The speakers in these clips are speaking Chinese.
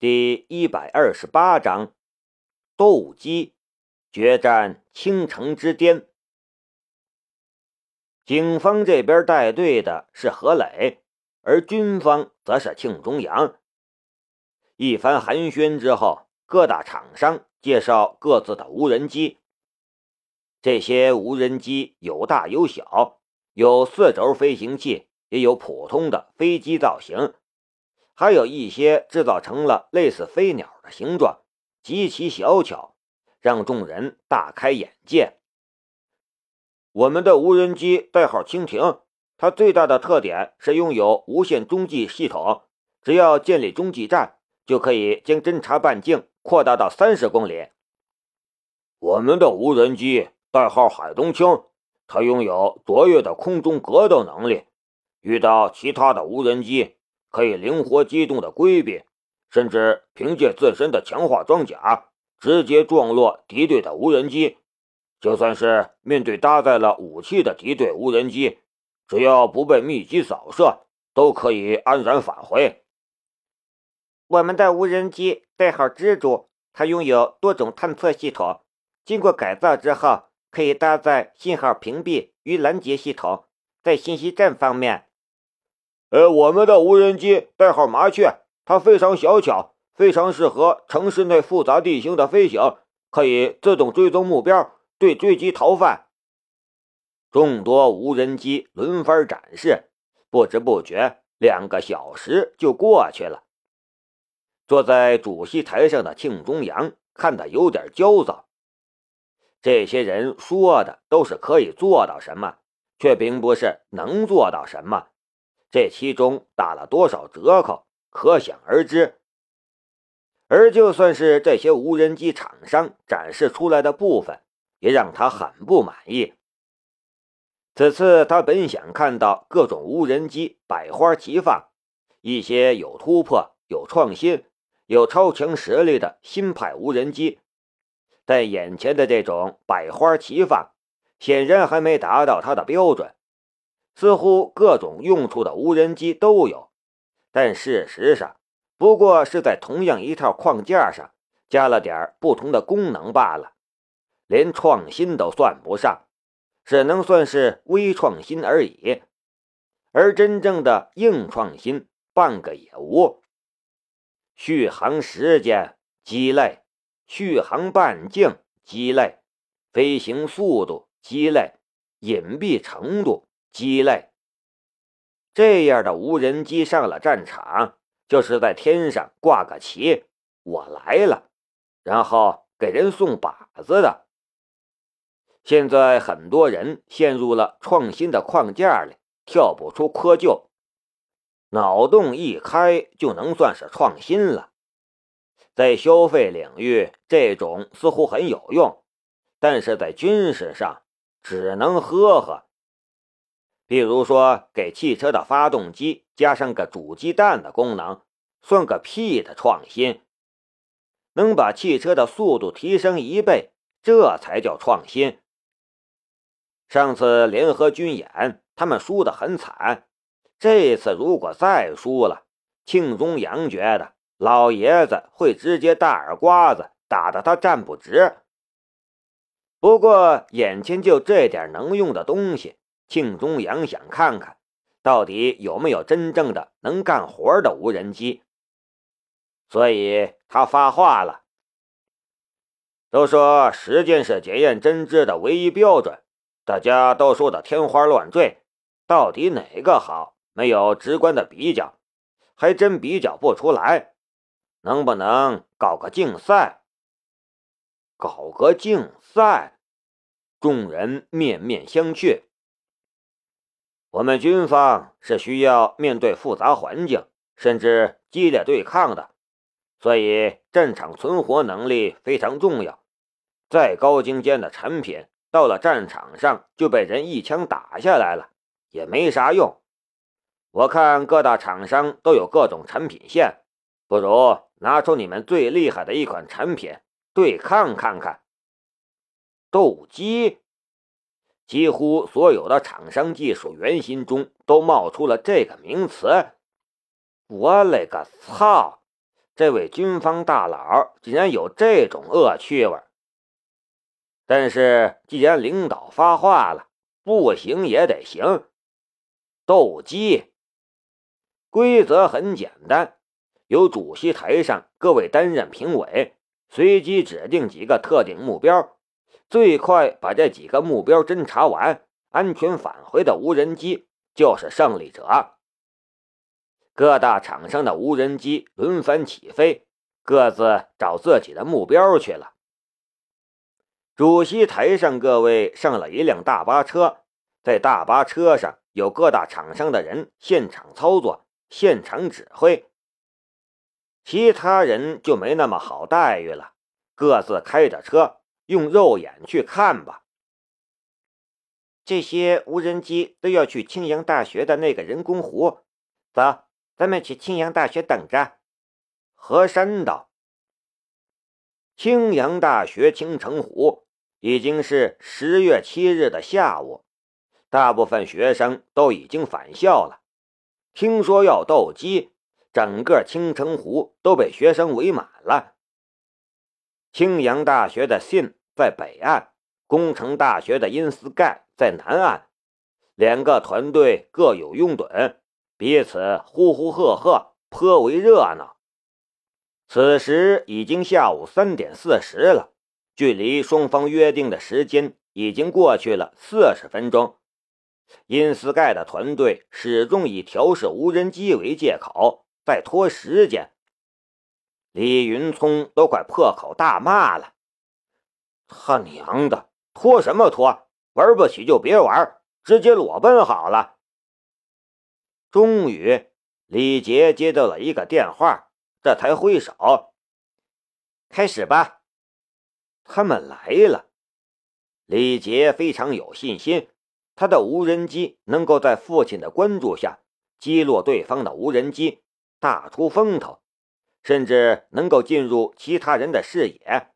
第一百二十八章斗鸡决战倾城之巅。警方这边带队的是何磊，而军方则是庆中阳。一番寒暄之后，各大厂商介绍各自的无人机。这些无人机有大有小，有四轴飞行器，也有普通的飞机造型。还有一些制造成了类似飞鸟的形状，极其小巧，让众人大开眼界。我们的无人机代号“蜻蜓”，它最大的特点是拥有无线中继系统，只要建立中继站，就可以将侦察半径扩大到三十公里。我们的无人机代号“海东青”，它拥有卓越的空中格斗能力，遇到其他的无人机。可以灵活机动的规避，甚至凭借自身的强化装甲，直接撞落敌对的无人机。就算是面对搭载了武器的敌对无人机，只要不被密集扫射，都可以安然返回。我们的无人机代号“蜘蛛”，它拥有多种探测系统，经过改造之后，可以搭载信号屏蔽与拦截系统。在信息战方面，呃，我们的无人机代号“麻雀”，它非常小巧，非常适合城市内复杂地形的飞行，可以自动追踪目标，对追击逃犯。众多无人机轮番展示，不知不觉两个小时就过去了。坐在主席台上的庆中阳看得有点焦躁。这些人说的都是可以做到什么，却并不是能做到什么。这其中打了多少折扣，可想而知。而就算是这些无人机厂商展示出来的部分，也让他很不满意。此次他本想看到各种无人机百花齐放，一些有突破、有创新、有超强实力的新派无人机，但眼前的这种百花齐放，显然还没达到他的标准。似乎各种用处的无人机都有，但事实上不过是在同样一套框架上加了点不同的功能罢了，连创新都算不上，只能算是微创新而已。而真正的硬创新半个也无。续航时间鸡肋，续航半径鸡肋，飞行速度鸡肋，隐蔽程度。鸡肋，这样的无人机上了战场，就是在天上挂个旗，我来了，然后给人送靶子的。现在很多人陷入了创新的框架里，跳不出窠臼，脑洞一开就能算是创新了。在消费领域，这种似乎很有用，但是在军事上只能呵呵。比如说，给汽车的发动机加上个主机蛋的功能，算个屁的创新！能把汽车的速度提升一倍，这才叫创新。上次联合军演，他们输得很惨。这次如果再输了，庆中阳觉得老爷子会直接大耳刮子打得他站不直。不过，眼前就这点能用的东西。庆中阳想看看，到底有没有真正的能干活的无人机，所以他发话了。都说时间是检验真知的唯一标准，大家都说的天花乱坠，到底哪个好？没有直观的比较，还真比较不出来。能不能搞个竞赛？搞个竞赛？众人面面相觑。我们军方是需要面对复杂环境，甚至激烈对抗的，所以战场存活能力非常重要。再高精尖的产品，到了战场上就被人一枪打下来了，也没啥用。我看各大厂商都有各种产品线，不如拿出你们最厉害的一款产品对抗看看。斗鸡。几乎所有的厂商技术员心中都冒出了这个名词。我勒个操！这位军方大佬竟然有这种恶趣味。但是既然领导发话了，不行也得行。斗鸡规则很简单，由主席台上各位担任评委，随机指定几个特定目标，最快把这几个目标侦查完，安全返回的无人机就是胜利者。各大厂商的无人机轮番起飞，各自找自己的目标去了。主席台上，各位上了一辆大巴车，在大巴车上有各大厂商的人现场操作、现场指挥。其他人就没那么好待遇了，各自开着车，用肉眼去看吧。这些无人机都要去青阳大学的那个人工湖，走，咱们去青阳大学等着。和山道，青阳大学青城湖。已经是十月七日的下午，大部分学生都已经返校了。听说要斗鸡，整个青城湖都被学生围满了。青阳大学的信在北岸，工程大学的因斯盖在南岸，两个团队各有拥趸，彼此呼呼喝喝，颇为热闹。此时已经下午三点四十了。距离双方约定的时间已经过去了四十分钟，因斯盖的团队始终以调试无人机为借口在拖时间。李云聪都快破口大骂了：“他娘的，拖什么拖？玩不起就别玩，直接裸奔好了。”终于，李杰接到了一个电话，这才挥手：“开始吧。”他们来了，李杰非常有信心，他的无人机能够在父亲的关注下击落对方的无人机，大出风头，甚至能够进入其他人的视野，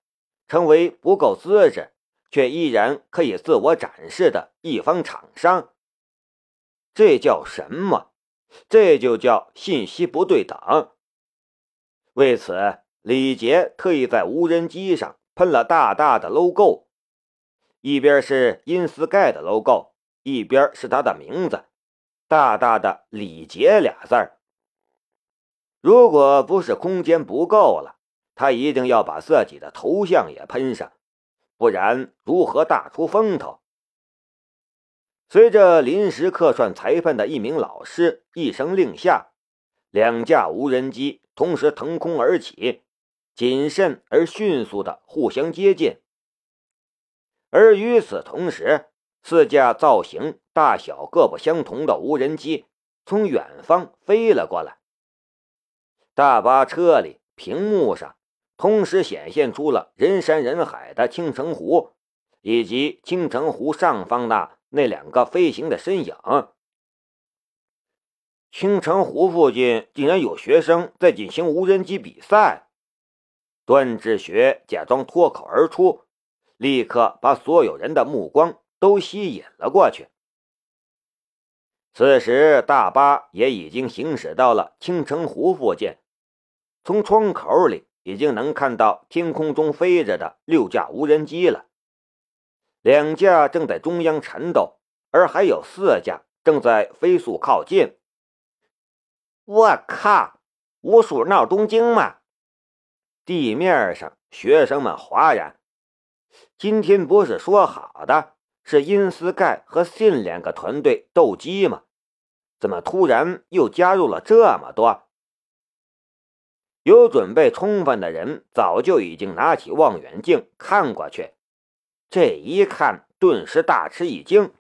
成为不够资质却依然可以自我展示的一方厂商。这叫什么？这就叫信息不对等。为此，李杰特意在无人机上。喷了大大的 logo，一边是因斯盖的 logo，一边是他的名字，大大的“李杰”俩字儿。如果不是空间不够了，他一定要把自己的头像也喷上，不然如何大出风头？随着临时客串裁判的一名老师一声令下，两架无人机同时腾空而起。谨慎而迅速的互相接近，而与此同时，四架造型大小各不相同的无人机从远方飞了过来。大巴车里屏幕上同时显现出了人山人海的青城湖，以及青城湖上方的那两个飞行的身影。青城湖附近竟然有学生在进行无人机比赛。段志学假装脱口而出，立刻把所有人的目光都吸引了过去。此时，大巴也已经行驶到了青城湖附近，从窗口里已经能看到天空中飞着的六架无人机了。两架正在中央缠斗，而还有四架正在飞速靠近。我靠！五鼠闹东京吗！地面上，学生们哗然。今天不是说好的是因斯盖和信两个团队斗鸡吗？怎么突然又加入了这么多？有准备充分的人早就已经拿起望远镜看过去，这一看，顿时大吃一惊。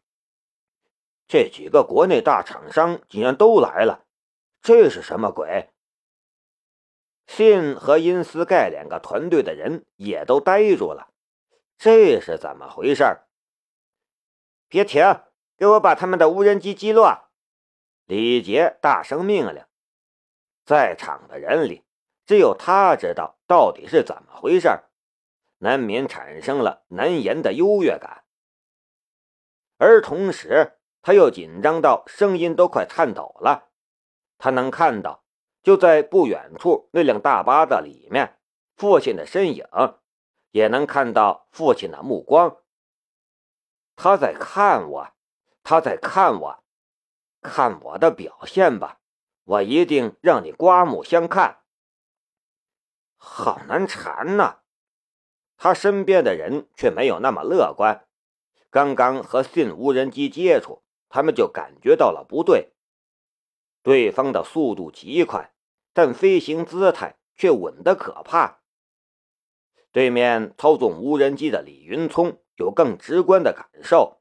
这几个国内大厂商竟然都来了，这是什么鬼？信和因斯盖两个团队的人也都呆住了，这是怎么回事？别停，给我把他们的无人机击落！李杰大声命令。在场的人里，只有他知道到底是怎么回事，难免产生了难言的优越感，而同时他又紧张到声音都快颤抖了。他能看到。就在不远处那辆大巴的里面，父亲的身影，也能看到父亲的目光。他在看我，他在看我，看我的表现吧，我一定让你刮目相看。好难缠呐！他身边的人却没有那么乐观。刚刚和信无人机接触，他们就感觉到了不对。对方的速度极快，但飞行姿态却稳得可怕。对面操纵无人机的李云聪有更直观的感受。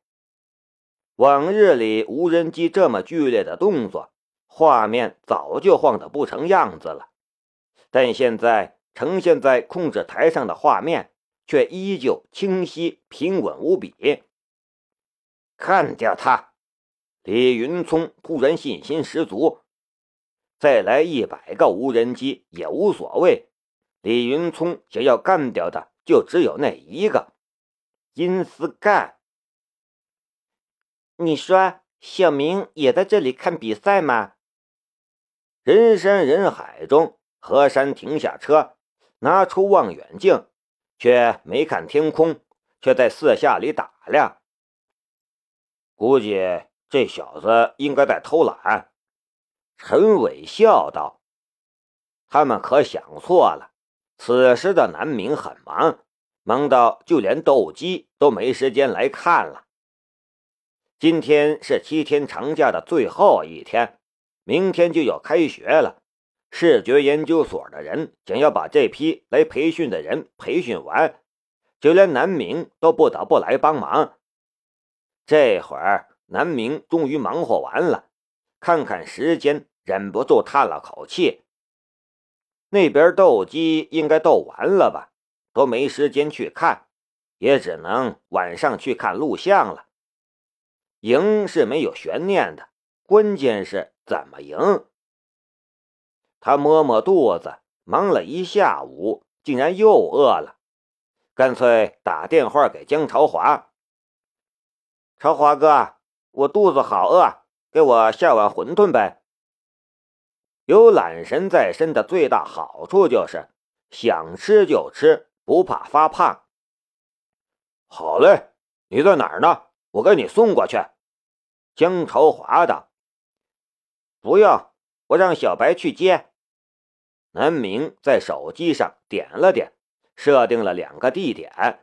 往日里无人机这么剧烈的动作，画面早就晃得不成样子了，但现在呈现在控制台上的画面。却依旧清晰平稳无比。干掉他！李云聪突然信心十足，再来一百个无人机也无所谓。李云聪想要干掉的就只有那一个，阴司干。你说小明也在这里看比赛吗？人山人海中，何山停下车，拿出望远镜。却没看天空，却在四下里打量。估计这小子应该在偷懒。陈伟笑道：“他们可想错了，此时的南明很忙，忙到就连斗鸡都没时间来看了。今天是七天长假的最后一天，明天就要开学了。”视觉研究所的人想要把这批来培训的人培训完，就连南明都不得不来帮忙。这会儿南明终于忙活完了，看看时间，忍不住叹了口气。那边斗鸡应该斗完了吧？都没时间去看，也只能晚上去看录像了。赢是没有悬念的，关键是怎么赢。他摸摸肚子，忙了一下午，竟然又饿了，干脆打电话给江朝华：“朝华哥，我肚子好饿，给我下碗馄饨呗。”有懒神在身的最大好处就是想吃就吃，不怕发胖。好嘞，你在哪儿呢？我给你送过去。江朝华道：“不用，我让小白去接。”南明在手机上点了点，设定了两个地点。